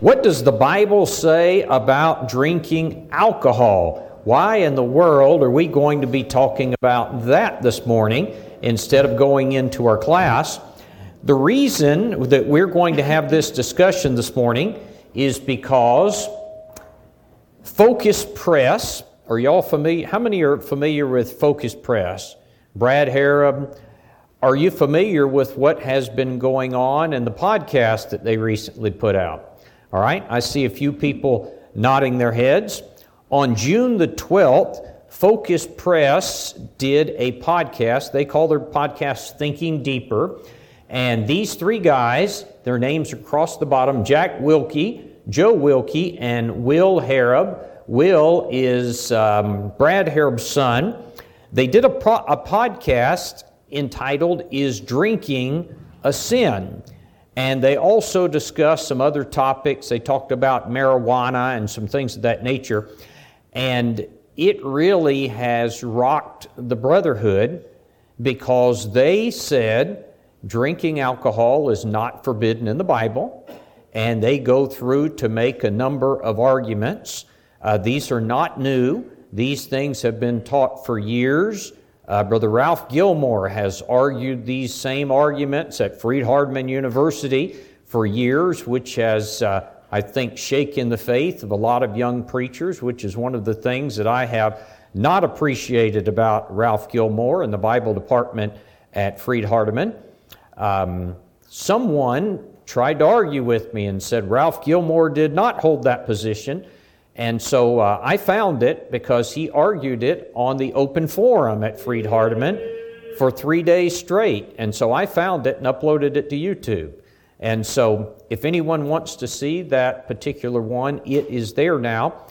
What does the Bible say about drinking alcohol? Why in the world are we going to be talking about that this morning instead of going into our class? The reason that we're going to have this discussion this morning is because Focus Press, are y'all familiar? How many are familiar with Focus Press? Brad Harrub, are you familiar with what has been going on in the podcast that they recently put out? All right, I see a few people nodding their heads. On June the 12th, Focus Press did a podcast. They call their podcast Thinking Deeper. And these three guys, their names are across the bottom Jack Wilkie, Joe Wilkie, and Will Harrub. Will is um, Brad Harrub's son. They did a, pro- a podcast entitled Is Drinking a Sin? And they also discussed some other topics. They talked about marijuana and some things of that nature. And it really has rocked the brotherhood because they said drinking alcohol is not forbidden in the Bible. And they go through to make a number of arguments. Uh, these are not new, these things have been taught for years. Uh, Brother Ralph Gilmore has argued these same arguments at Freed-Hardeman University for years, which has, uh, I think, shaken the faith of a lot of young preachers, which is one of the things that I have not appreciated about Ralph Gilmore and the Bible department at Freed-Hardeman. Um, someone tried to argue with me and said Ralph Gilmore did not hold that position. And so uh, I found it because he argued it on the open forum at Freed-Hardeman for three days straight. And so I found it and uploaded it to YouTube. And so if anyone wants to see that particular one, it is there now.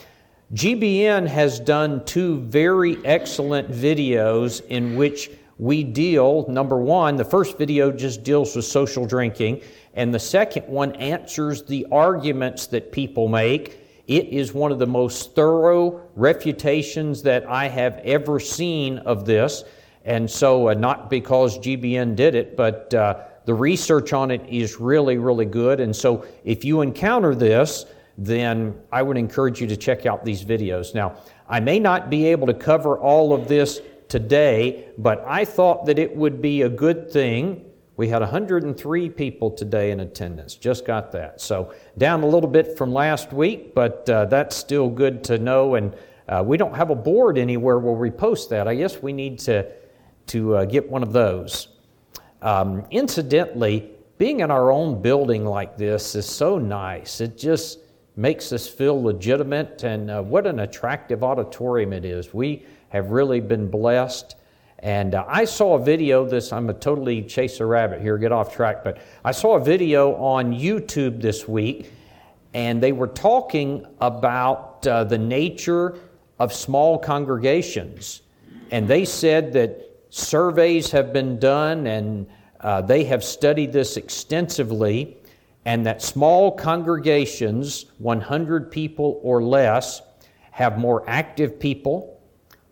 GBN has done two very excellent videos in which we deal, number one, the first video just deals with social drinking, and the second one answers the arguments that people make it is one of the most thorough refutations that I have ever seen of this. And so, uh, not because GBN did it, but uh, the research on it is really, really good. And so, if you encounter this, then I would encourage you to check out these videos. Now, I may not be able to cover all of this today, but I thought that it would be a good thing we had 103 people today in attendance. Just got that. So down a little bit from last week, but uh, that's still good to know. And uh, we don't have a board anywhere where we post that. I guess we need to, to uh, get one of those. Um, incidentally, being in our own building like this is so nice. It just makes us feel legitimate, and uh, what an attractive auditorium it is. We have really been blessed. And uh, I saw a video, this, I'm a totally chase a rabbit here, get off track, but I saw a video on YouTube this week, and they were talking about uh, the nature of small congregations. And they said that surveys have been done and uh, they have studied this extensively, and that small congregations, 100 people or less, have more active people,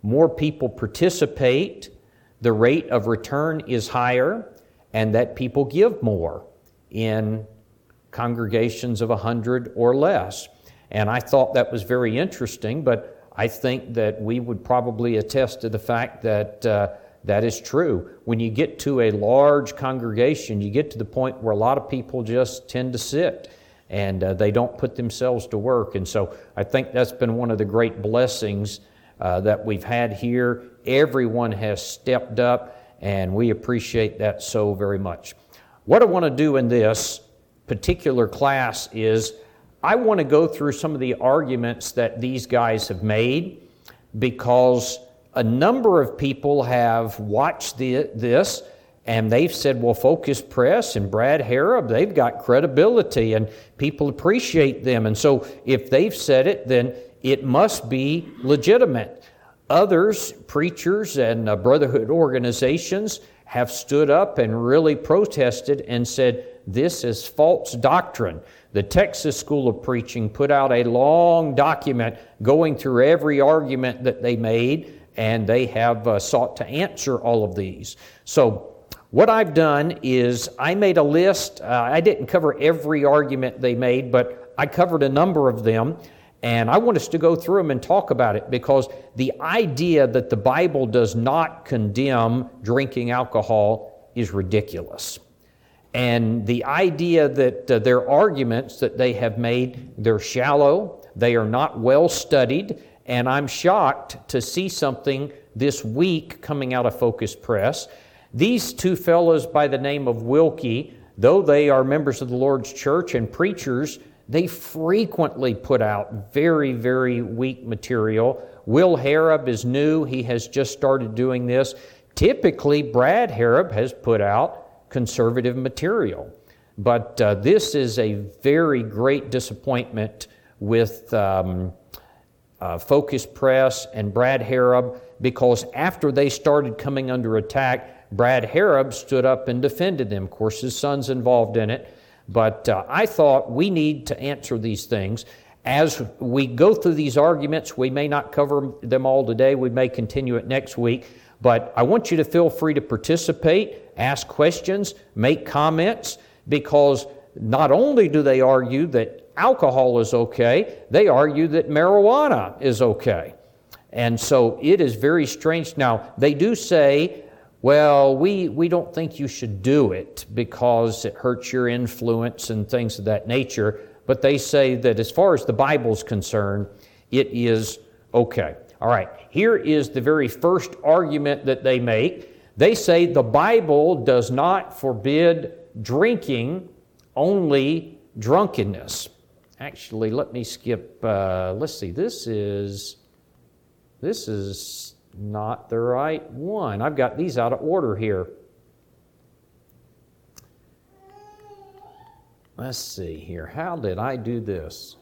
more people participate the rate of return is higher and that people give more in congregations of 100 or less. And I thought that was very interesting, but I think that we would probably attest to the fact that uh, that is true. When you get to a large congregation, you get to the point where a lot of people just tend to sit and uh, they don't put themselves to work. And so I think that's been one of the great blessings uh, that we've had here. Everyone has stepped up, and we appreciate that so very much. What I want to do in this particular class is I want to go through some of the arguments that these guys have made because a number of people have watched the, this and they've said, well, Focus Press and Brad Harrub, they've got credibility and people appreciate them. And so if they've said it, then it must be legitimate. Others, preachers and uh, brotherhood organizations, have stood up and really protested and said, This is false doctrine. The Texas School of Preaching put out a long document going through every argument that they made, and they have uh, sought to answer all of these. So, what I've done is I made a list. Uh, I didn't cover every argument they made, but I covered a number of them, and I want us to go through them and talk about it because the idea that the Bible does not condemn drinking alcohol is ridiculous. And the idea that uh, their arguments that they have made, they're shallow, they are not well studied, and I'm shocked to see something this week coming out of Focus Press. These two fellows by the name of Wilkie, though they are members of the Lord's church and preachers, they frequently put out very, very weak material. Will Harrub is new, he has just started doing this. Typically, Brad Harrub has put out conservative material. But uh, this is a very great disappointment with um, uh, Focus Press and Brad Harrub because after they started coming under attack, Brad Harrub stood up and defended them. Of course, his son's involved in it. But uh, I thought we need to answer these things. As we go through these arguments, we may not cover them all today. We may continue it next week. But I want you to feel free to participate, ask questions, make comments, because not only do they argue that alcohol is okay, they argue that marijuana is okay. And so it is very strange. Now, they do say well, we, we don't think you should do it because it hurts your influence and things of that nature. But they say that as far as the Bible's concerned, it is okay. All right, here is the very first argument that they make. They say the Bible does not forbid drinking, only drunkenness. Actually, let me skip. Uh, let's see. This is this is not the right one. I've got these out of order here. Let's see here. How did I do this?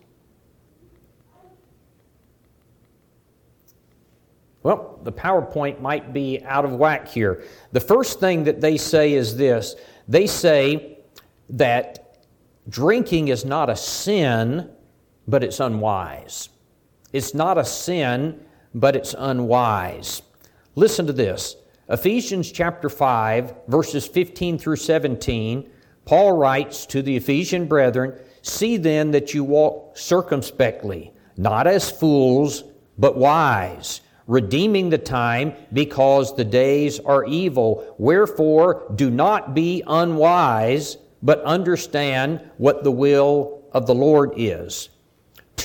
Well, the PowerPoint might be out of whack here. The first thing that they say is this they say that drinking is not a sin, but it's unwise. It's not a sin, but it's unwise. Listen to this Ephesians chapter 5, verses 15 through 17. Paul writes to the Ephesian brethren See then that you walk circumspectly, not as fools, but wise, redeeming the time because the days are evil. Wherefore, do not be unwise, but understand what the will of the Lord is.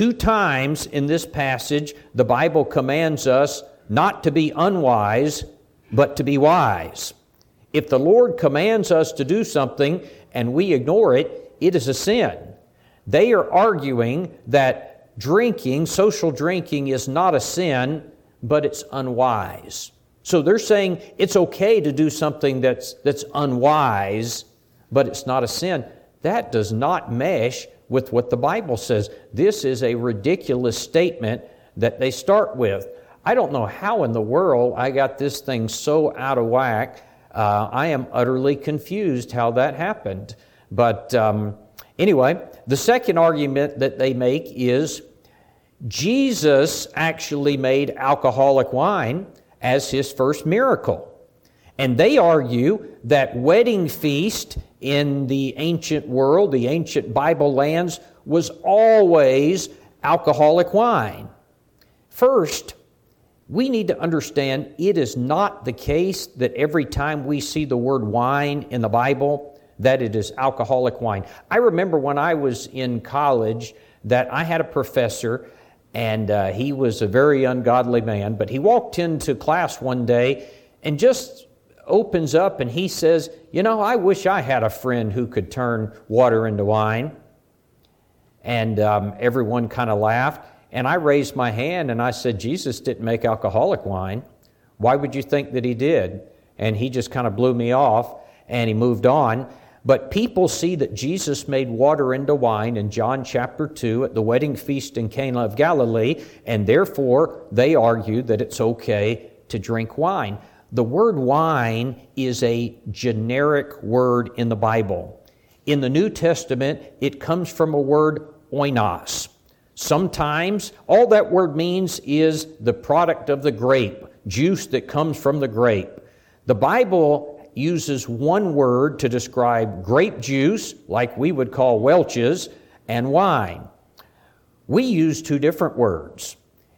Two times in this passage, the Bible commands us not to be unwise, but to be wise. If the Lord commands us to do something and we ignore it, it is a sin. They are arguing that drinking, social drinking, is not a sin, but it's unwise. So they're saying it's okay to do something that's, that's unwise, but it's not a sin. That does not mesh with what the Bible says. This is a ridiculous statement that they start with. I don't know how in the world I got this thing so out of whack. Uh, I am utterly confused how that happened. But um, anyway, the second argument that they make is Jesus actually made alcoholic wine as his first miracle. And they argue that wedding feast in the ancient world, the ancient Bible lands, was always alcoholic wine. First, we need to understand it is not the case that every time we see the word wine in the Bible, that it is alcoholic wine. I remember when I was in college that I had a professor, and uh, he was a very ungodly man, but he walked into class one day and just opens up and he says, You know, I wish I had a friend who could turn water into wine. And um, everyone kind of laughed. And I raised my hand and I said, Jesus didn't make alcoholic wine. Why would you think that he did? And he just kind of blew me off and he moved on. But people see that Jesus made water into wine in John chapter 2 at the wedding feast in Cana of Galilee, and therefore they argue that it's okay to drink wine. The word wine is a generic word in the Bible. In the New Testament, it comes from a word oinos. Sometimes all that word means is the product of the grape, juice that comes from the grape. The Bible uses one word to describe grape juice, like we would call Welch's, and wine. we use two different words.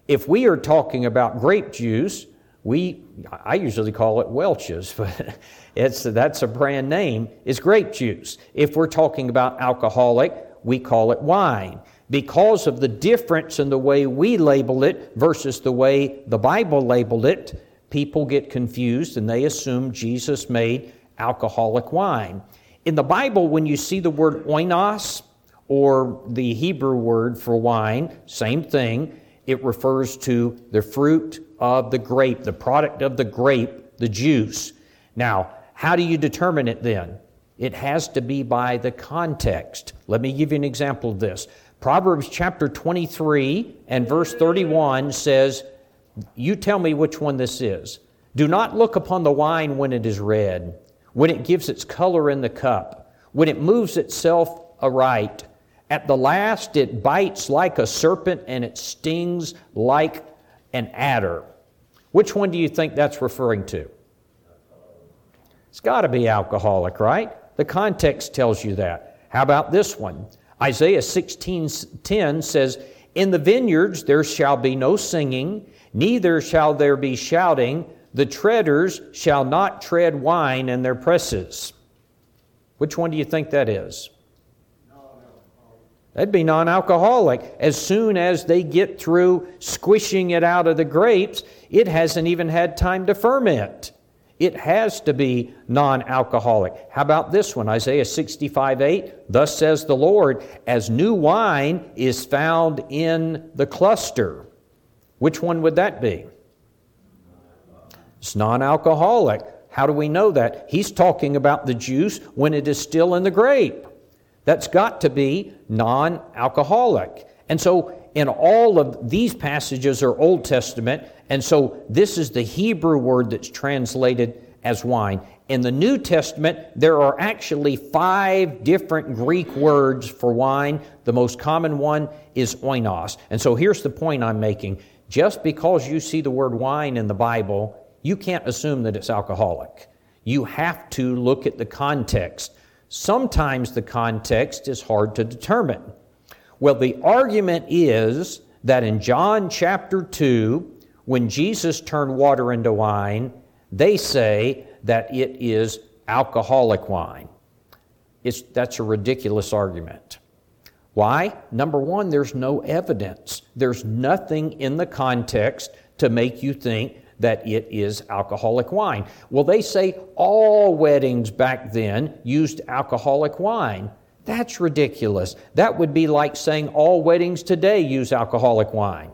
If we are talking about grape juice, we I usually call it Welch's, but it's that's a brand name. It's grape juice. If we're talking about alcoholic, we call it wine. Because of the difference in the way we label it versus the way the Bible labeled it, people get confused and they assume Jesus made alcoholic wine. In the Bible, when you see the word oinos, or the Hebrew word for wine, same thing, it refers to the fruit of the grape, the product of the grape, the juice. Now, how do you determine it then? It has to be by the context. Let me give you an example of this. Proverbs chapter 23 and verse 31 says, You tell me which one this is. Do not look upon the wine when it is red, when it gives its color in the cup, when it moves itself aright. At the last, it bites like a serpent and it stings like an adder. Which one do you think that's referring to? It's got to be alcoholic, right? The context tells you that. How about this one? Isaiah 16:10 says, "In the vineyards there shall be no singing, neither shall there be shouting; the treaders shall not tread wine in their presses." Which one do you think that is? That'd be non alcoholic. As soon as they get through squishing it out of the grapes, it hasn't even had time to ferment. It has to be non alcoholic. How about this one? Isaiah 65 8. Thus says the Lord, as new wine is found in the cluster. Which one would that be? It's non alcoholic. How do we know that? He's talking about the juice when it is still in the grape. That's got to be non alcoholic. And so, in all of these passages are Old Testament, and so this is the Hebrew word that's translated as wine. In the New Testament, there are actually five different Greek words for wine. The most common one is oinos. And so here's the point I'm making. Just because you see the word wine in the Bible, you can't assume that it's alcoholic. You have to look at the context. Sometimes the context is hard to determine. Well, the argument is that in John chapter 2, when Jesus turned water into wine, they say that it is alcoholic wine. It's, that's a ridiculous argument. Why? Number one, there's no evidence. There's nothing in the context to make you think that it is alcoholic wine. Well, they say all weddings back then used alcoholic wine. That's ridiculous. That would be like saying all weddings today use alcoholic wine.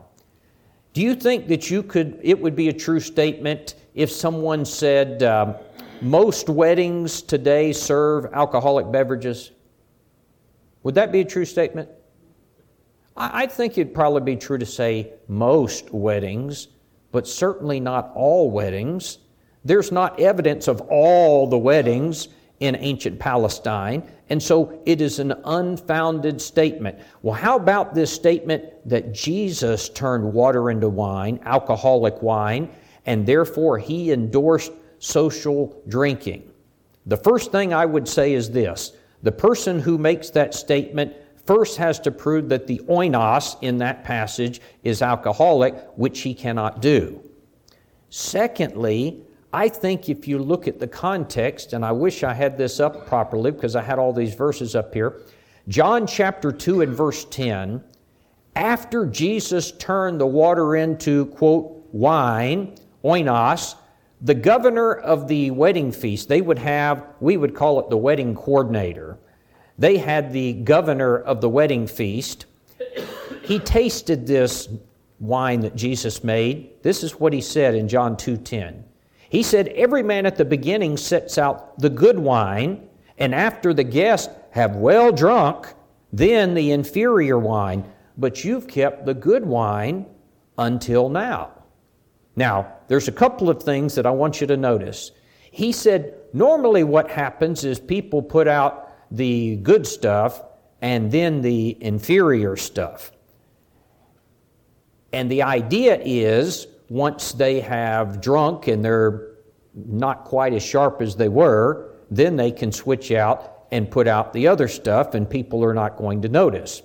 Do you think that you could, it would be a true statement if someone said, um, most weddings today serve alcoholic beverages? Would that be a true statement? I, I think it'd probably be true to say most weddings but certainly not all weddings. There's not evidence of all the weddings in ancient Palestine, and so it is an unfounded statement. Well, how about this statement that Jesus turned water into wine, alcoholic wine, and therefore he endorsed social drinking? The first thing I would say is this the person who makes that statement first has to prove that the oinos in that passage is alcoholic, which he cannot do. Secondly, I think if you look at the context, and I wish I had this up properly because I had all these verses up here. John chapter 2 and verse 10, after Jesus turned the water into, quote, wine, oinos, the governor of the wedding feast, they would have, we would call it the wedding coordinator they had the governor of the wedding feast. He tasted this wine that Jesus made. This is what he said in John 2:10. He said, "Every man at the beginning sets out the good wine, and after the guests have well drunk, then the inferior wine, but you've kept the good wine until now." Now, there's a couple of things that I want you to notice. He said, normally what happens is people put out the good stuff and then the inferior stuff. And the idea is once they have drunk and they're not quite as sharp as they were, then they can switch out and put out the other stuff, and people are not going to notice.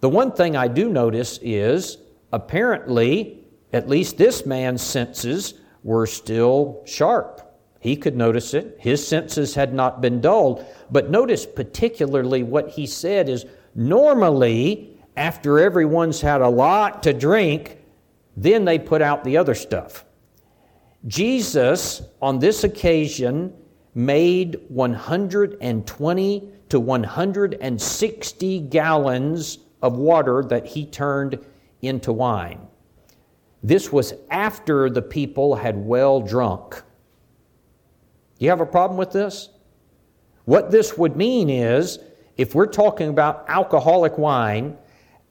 The one thing I do notice is apparently, at least this man's senses were still sharp. He could notice it. His senses had not been dulled. But notice particularly what he said is normally, after everyone's had a lot to drink, then they put out the other stuff. Jesus, on this occasion, made 120 to 160 gallons of water that he turned into wine. This was after the people had well drunk. You have a problem with this? What this would mean is if we're talking about alcoholic wine,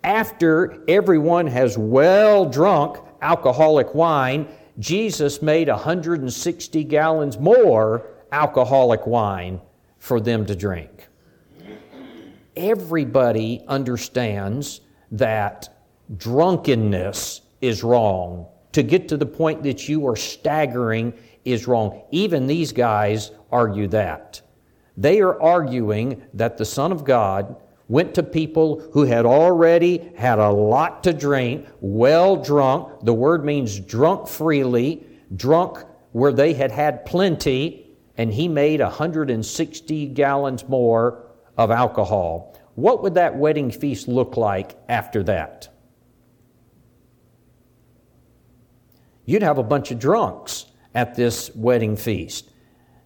after everyone has well drunk alcoholic wine, Jesus made 160 gallons more alcoholic wine for them to drink. Everybody understands that drunkenness is wrong. To get to the point that you are staggering is wrong. Even these guys argue that. They are arguing that the Son of God went to people who had already had a lot to drink, well drunk. The word means drunk freely, drunk where they had had plenty, and he made 160 gallons more of alcohol. What would that wedding feast look like after that? You'd have a bunch of drunks at this wedding feast.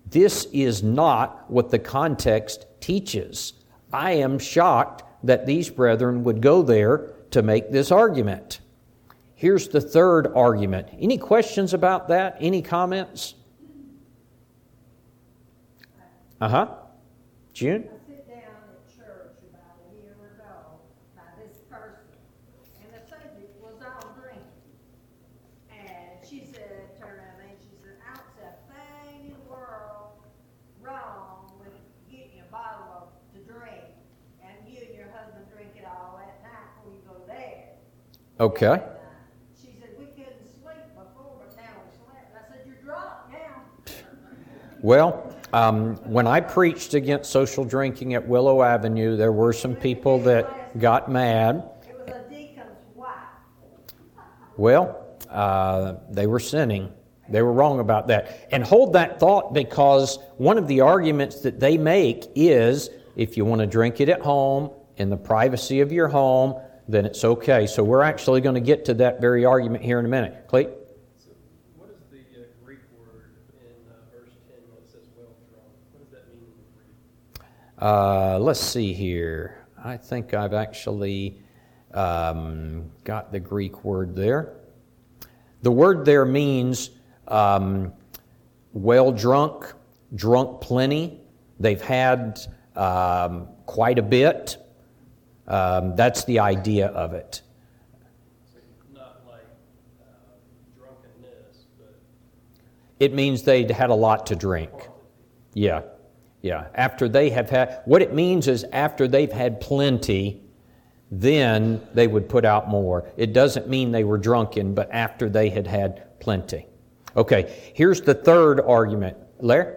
This is not what the context teaches. I am shocked that these brethren would go there to make this argument. Here's the third argument. Any questions about that? Any comments? Uh huh. June? Okay. She said, we couldn't sleep before, but now we slept. I said, you're drunk now. Well, um, when I preached against social drinking at Willow Avenue, there were some people that got mad. It was a deacon's wife. Well, uh, they were sinning. They were wrong about that. And hold that thought because one of the arguments that they make is if you want to drink it at home, in the privacy of your home, then it's okay. So we're actually going to get to that very argument here in a minute. Cleet? So what is the Greek word in verse 10 when says well drunk? What does that mean in Greek? Uh, let's see here. I think I've actually um, got the Greek word there. The word there means um, well drunk, drunk plenty. They've had um, quite a bit. Um, that's the idea of it. It means they'd had a lot to drink. Yeah, yeah. After they have had, what it means is after they've had plenty, then they would put out more. It doesn't mean they were drunken, but after they had had plenty. Okay, here's the third argument. Larry?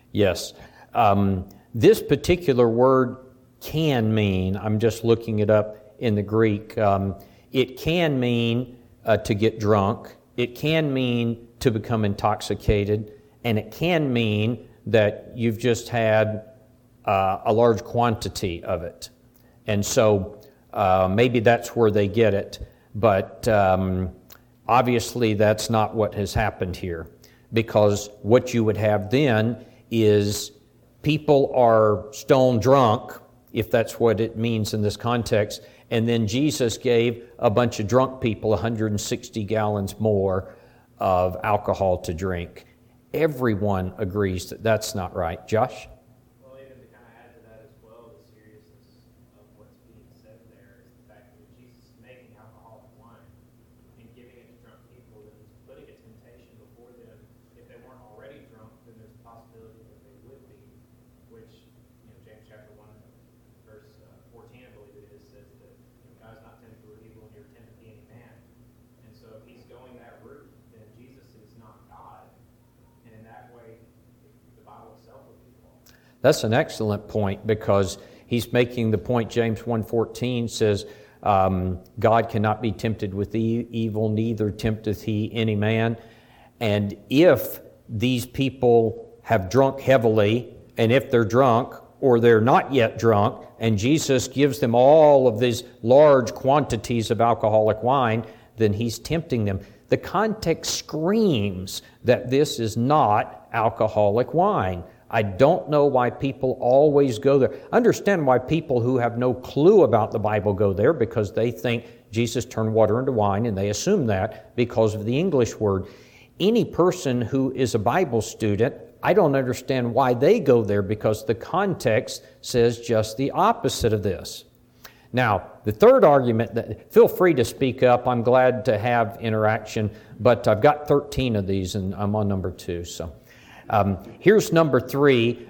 Yes. Um, this particular word can mean, I'm just looking it up in the Greek, um, it can mean uh, to get drunk, it can mean to become intoxicated, and it can mean that you've just had uh, a large quantity of it. And so uh, maybe that's where they get it, but um, obviously that's not what has happened here because what you would have then is people are stone drunk, if that's what it means in this context, and then Jesus gave a bunch of drunk people 160 gallons more of alcohol to drink. Everyone agrees that that's not right. Josh? Well, even to kind of add to that as well, the seriousness of what's being said there is the fact that Jesus is making alcoholic wine and giving it to drunk people, and he's putting a temptation before them. If they weren't already drunk, then there's a possibility that they would be, which, you know, James chapter 1, verse uh, 14, I believe it is, says that, you know, God's not tempted with evil, and you're tempted to be any man. And so if he's going that route, then Jesus is not God. And in that way, the Bible itself would be false. That's an excellent point because he's making the point James 1:14 says um, God cannot be tempted with evil neither tempteth he any man. And if these people have drunk heavily and if they're drunk or they're not yet drunk and Jesus gives them all of these large quantities of alcoholic wine then he's tempting them. The context screams that this is not alcoholic wine I don't know why people always go there. Understand why people who have no clue about the Bible go there because they think Jesus turned water into wine and they assume that because of the English word. Any person who is a Bible student, I don't understand why they go there because the context says just the opposite of this. Now, the third argument that feel free to speak up. I'm glad to have interaction, but I've got 13 of these and I'm on number 2, so um, here's number three.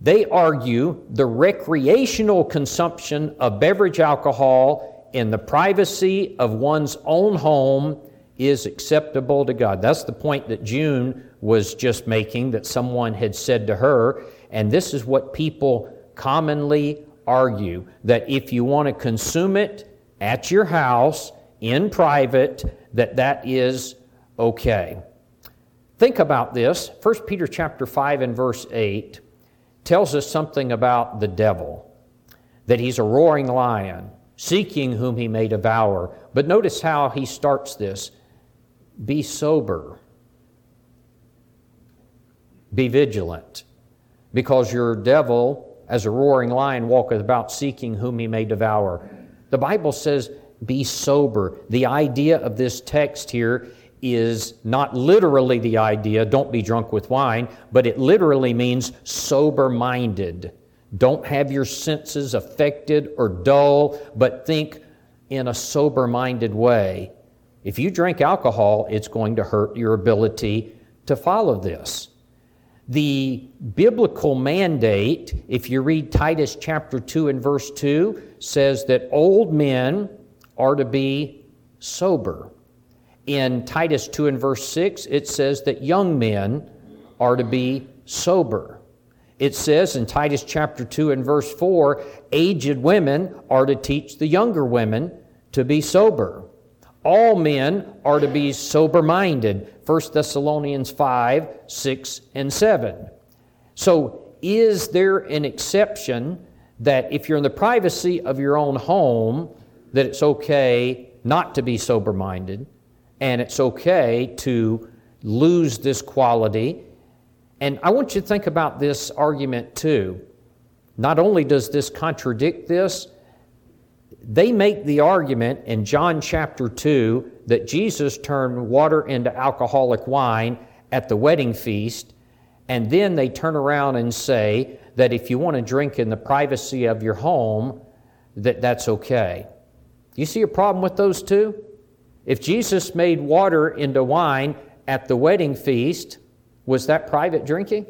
They argue the recreational consumption of beverage alcohol in the privacy of one's own home is acceptable to God. That's the point that June was just making, that someone had said to her. And this is what people commonly argue that if you want to consume it at your house in private, that that is okay. Think about this. 1 Peter chapter 5 and verse 8 tells us something about the devil, that he's a roaring lion, seeking whom he may devour. But notice how he starts this be sober, be vigilant, because your devil, as a roaring lion, walketh about seeking whom he may devour. The Bible says, be sober. The idea of this text here is not literally the idea, don't be drunk with wine, but it literally means sober minded. Don't have your senses affected or dull, but think in a sober minded way. If you drink alcohol, it's going to hurt your ability to follow this. The biblical mandate, if you read Titus chapter 2 and verse 2, says that old men are to be sober. In Titus 2 and verse 6, it says that young men are to be sober. It says in Titus chapter 2 and verse 4, aged women are to teach the younger women to be sober. All men are to be sober minded. 1 Thessalonians 5, 6, and 7. So, is there an exception that if you're in the privacy of your own home, that it's okay not to be sober minded? And it's okay to lose this quality. And I want you to think about this argument too. Not only does this contradict this, they make the argument in John chapter 2 that Jesus turned water into alcoholic wine at the wedding feast, and then they turn around and say that if you want to drink in the privacy of your home, that that's okay. You see a problem with those two? If Jesus made water into wine at the wedding feast, was that private drinking?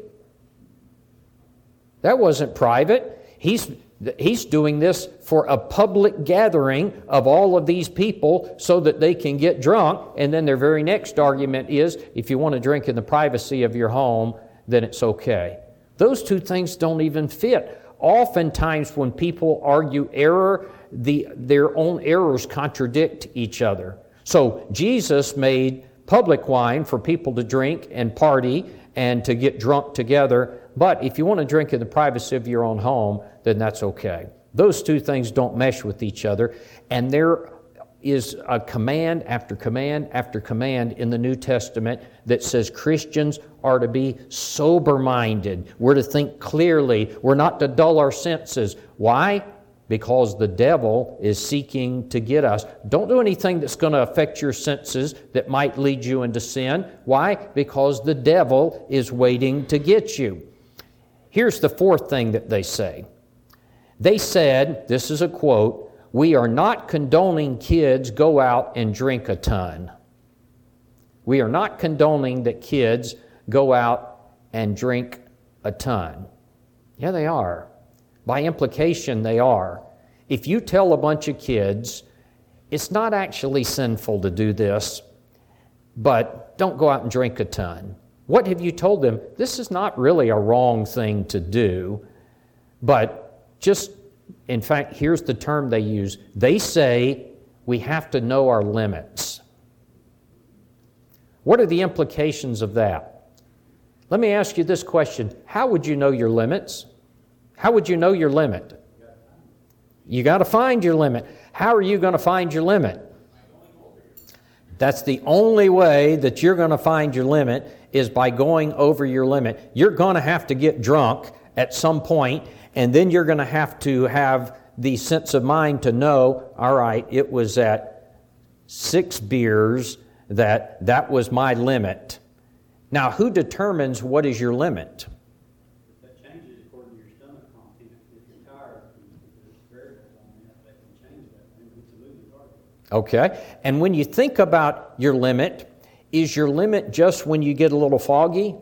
That wasn't private. He's, he's doing this for a public gathering of all of these people so that they can get drunk. And then their very next argument is if you want to drink in the privacy of your home, then it's okay. Those two things don't even fit. Oftentimes, when people argue error, the, their own errors contradict each other. So Jesus made public wine for people to drink and party and to get drunk together. But if you want to drink in the privacy of your own home, then that's okay. Those two things don't mesh with each other. And there is a command after command after command in the New Testament that says Christians are to be sober minded. We're to think clearly. We're not to dull our senses. Why? Because the devil is seeking to get us. Don't do anything that's going to affect your senses that might lead you into sin. Why? Because the devil is waiting to get you. Here's the fourth thing that they say. They said, this is a quote, we are not condoning kids go out and drink a ton. We are not condoning that kids go out and drink a ton. Yeah, they are. By implication, they are. If you tell a bunch of kids, it's not actually sinful to do this, but don't go out and drink a ton. What have you told them? This is not really a wrong thing to do, but just, in fact, here's the term they use. They say we have to know our limits. What are the implications of that? Let me ask you this question How would you know your limits? How would you know your limit? You got to find your limit. How are you going to find your limit? That's the only way that you're going to find your limit is by going over your limit. You're going to have to get drunk at some point, and then you're going to have to have the sense of mind to know, all right, it was at six beers that that was my limit. Now, who determines what is your limit? That changes according to your stomach content. If you're tired, there's variables on that that can change that. Maybe it's a moving target. Okay? And when you think about your limit, is your limit just when you get a little foggy?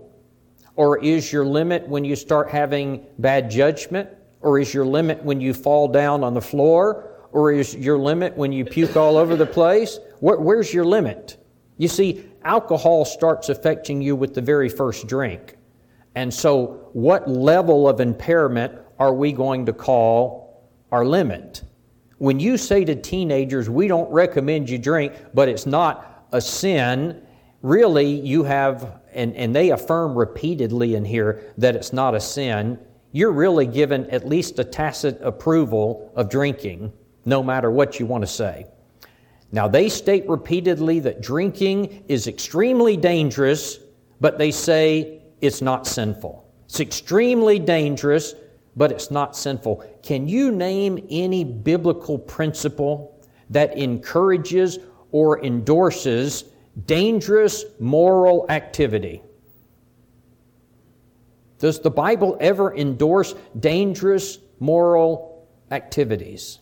Or is your limit when you start having bad judgment? Or is your limit when you fall down on the floor? Or is your limit when you puke all over the place? Where, where's your limit? You see, alcohol starts affecting you with the very first drink. And so, what level of impairment are we going to call our limit? When you say to teenagers, we don't recommend you drink, but it's not a sin, really you have, and, and they affirm repeatedly in here that it's not a sin, you're really given at least a tacit approval of drinking, no matter what you want to say. Now, they state repeatedly that drinking is extremely dangerous, but they say it's not sinful. It's extremely dangerous, but it's not sinful. Can you name any biblical principle that encourages or endorses dangerous moral activity? Does the Bible ever endorse dangerous moral activities?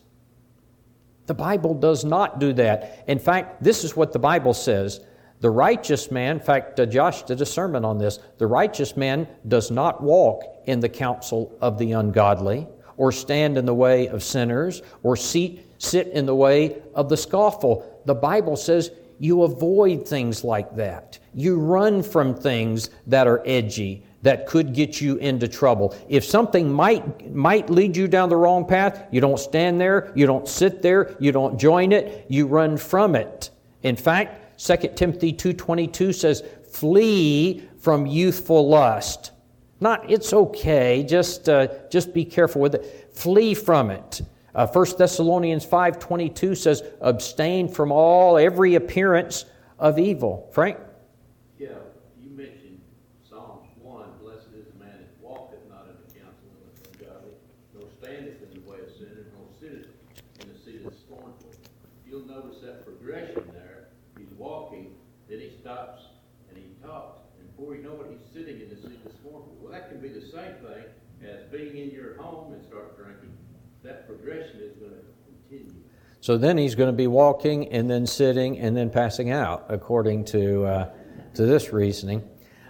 The Bible does not do that. In fact, this is what the Bible says. The righteous man, in fact, uh, Josh did a sermon on this. The righteous man does not walk in the counsel of the ungodly, or stand in the way of sinners, or seat, sit in the way of the scofful. The Bible says you avoid things like that. You run from things that are edgy, that could get you into trouble. If something might, might lead you down the wrong path, you don't stand there, you don't sit there, you don't join it, you run from it. In fact, 2 Timothy 2.22 says, flee from youthful lust. Not, it's okay, just, uh, just be careful with it. Flee from it. Uh, 1 Thessalonians 5.22 says, abstain from all, every appearance of evil. Frank? Yeah, you mentioned Psalms one, blessed is the man that walketh not in the counsel of the ungodly, nor standeth in the way of sinners, nor sitteth in the seat of the scornful. You'll notice that progression there. He's walking, then he stops and he talks. And before you know it, he's sitting in the seat the scornful. Well, that can be the same thing as being in your home and start drinking. That progression is going to continue. So then he's going to be walking and then sitting and then passing out, according to, uh, to this reasoning.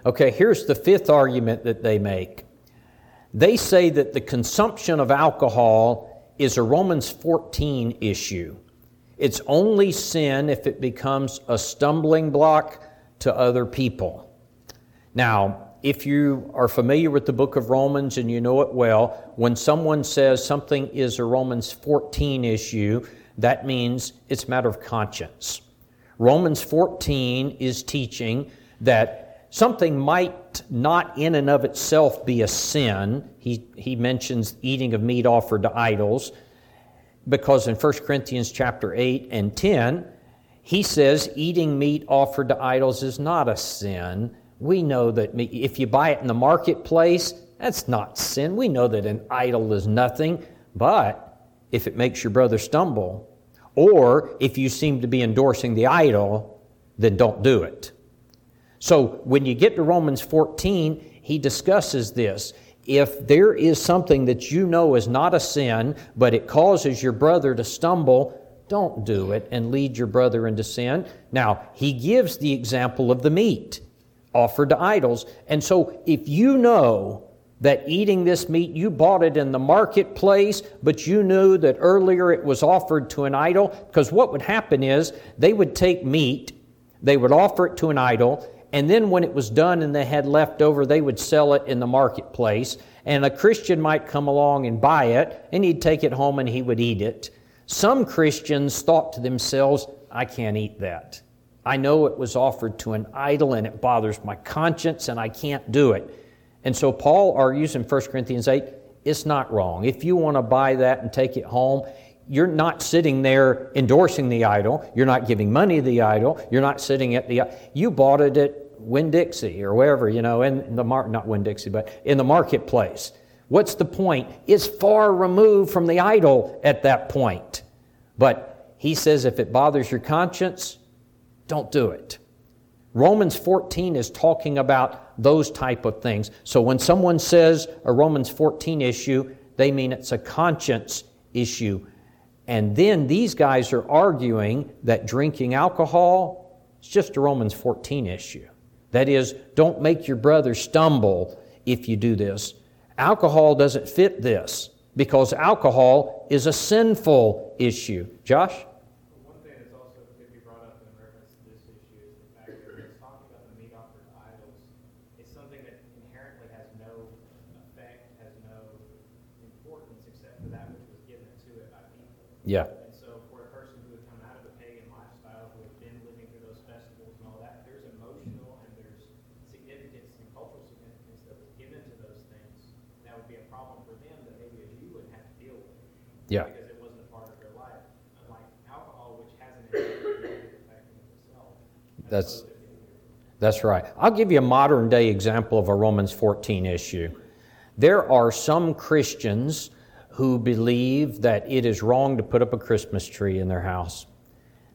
Okay, here's the fifth argument that they make. They say that the consumption of alcohol is a Romans 14 issue. It's only sin if it becomes a stumbling block to other people. Now, if you are familiar with the book of Romans and you know it well, when someone says something is a Romans 14 issue, that means it's a matter of conscience. Romans 14 is teaching that something might not in and of itself be a sin. He, he mentions eating of meat offered to idols because in 1 Corinthians chapter 8 and 10, he says eating meat offered to idols is not a sin. We know that if you buy it in the marketplace, that's not sin. We know that an idol is nothing, but if it makes your brother stumble, or if you seem to be endorsing the idol, then don't do it. So when you get to Romans 14, he discusses this. If there is something that you know is not a sin, but it causes your brother to stumble, don't do it and lead your brother into sin. Now, he gives the example of the meat offered to idols. And so if you know that eating this meat, you bought it in the marketplace, but you knew that earlier it was offered to an idol, because what would happen is they would take meat, they would offer it to an idol, and then when it was done and they had left over, they would sell it in the marketplace. And a Christian might come along and buy it, and he'd take it home and he would eat it. Some Christians thought to themselves, I can't eat that. I know it was offered to an idol and it bothers my conscience and I can't do it. And so Paul argues in 1 Corinthians 8, it's not wrong. If you want to buy that and take it home, you're not sitting there endorsing the idol. You're not giving money to the idol. You're not sitting at the, you bought it at Winn Dixie or wherever, you know, in the mar- not Winn Dixie, but in the marketplace. What's the point? It's far removed from the idol at that point. But he says if it bothers your conscience, don't do it. Romans 14 is talking about those type of things. So when someone says a Romans 14 issue, they mean it's a conscience issue. And then these guys are arguing that drinking alcohol is just a Romans 14 issue. That is, don't make your brother stumble if you do this. Alcohol doesn't fit this because alcohol is a sinful issue. Josh? One thing that's also could be brought up in reference to this issue is the fact that it's talking about the meat offered to idols. It's something that inherently has no effect, has no importance except for that which was given to it by people. Yeah. And so for a person who had come out of a pagan lifestyle, who had been living through those festivals and all that, there's emotional and there's significance and cultural significance that was given to those things. That would be a problem for them that maybe as you wouldn't have to deal with. Yeah. Because it wasn't a part of their life. Unlike alcohol, which has an inherent negative effect in itself. That's, that's right. I'll give you a modern day example of a Romans 14 issue. There are some Christians who believe that it is wrong to put up a Christmas tree in their house.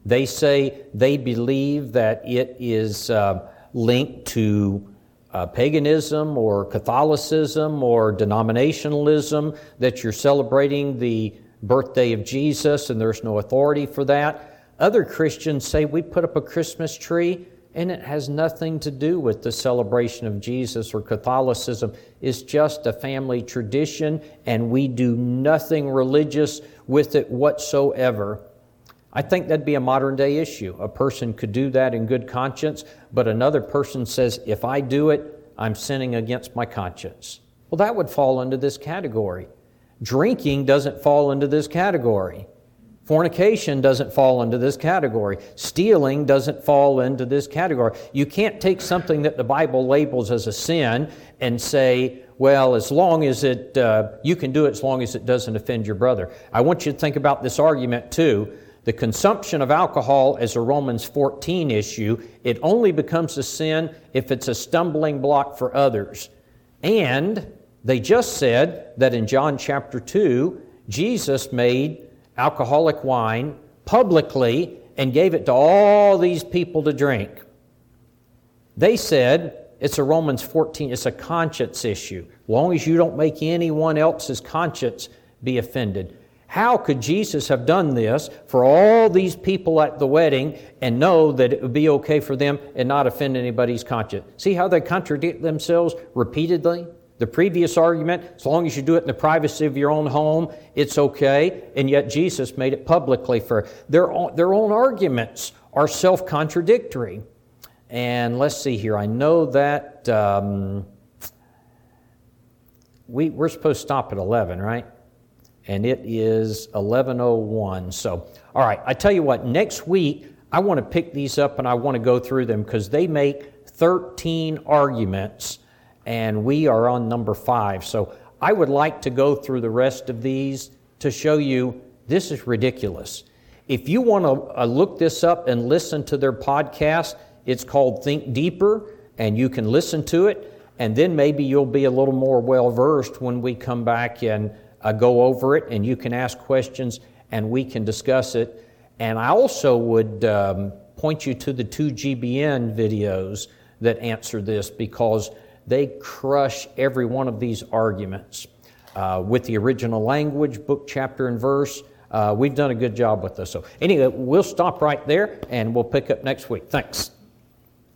They say they believe that it is uh, linked to uh, paganism or Catholicism or denominationalism, that you're celebrating the birthday of Jesus and there's no authority for that. Other Christians say we put up a Christmas tree and it has nothing to do with the celebration of Jesus or Catholicism. It's just a family tradition and we do nothing religious with it whatsoever. I think that'd be a modern day issue. A person could do that in good conscience, but another person says, if I do it, I'm sinning against my conscience. Well, that would fall into this category. Drinking doesn't fall into this category. Fornication doesn't fall into this category. Stealing doesn't fall into this category. You can't take something that the Bible labels as a sin and say, well, as long as it, uh, you can do it as long as it doesn't offend your brother. I want you to think about this argument too. The consumption of alcohol is a Romans 14 issue. It only becomes a sin if it's a stumbling block for others. And they just said that in John chapter 2, Jesus made alcoholic wine publicly and gave it to all these people to drink. They said it's a Romans 14, it's a conscience issue. As long as you don't make anyone else's conscience be offended. How could Jesus have done this for all these people at the wedding and know that it would be okay for them and not offend anybody's conscience? See how they contradict themselves repeatedly? The previous argument, as long as you do it in the privacy of your own home, it's okay. And yet Jesus made it publicly for their own, their own arguments are self contradictory. And let's see here. I know that um, we, we're supposed to stop at 11, right? And it is 11:01. So, all right. I tell you what. Next week, I want to pick these up and I want to go through them because they make 13 arguments and we are on number five. So I would like to go through the rest of these to show you this is ridiculous. If you want to uh, look this up and listen to their podcast, it's called Think Deeper, and you can listen to it, and then maybe you'll be a little more well versed when we come back and uh, go over it and you can ask questions and we can discuss it. And I also would um, point you to the two GBN videos that answer this because they crush every one of these arguments uh, with the original language, book, chapter, and verse. Uh, we've done a good job with this. So, anyway, we'll stop right there and we'll pick up next week. Thanks.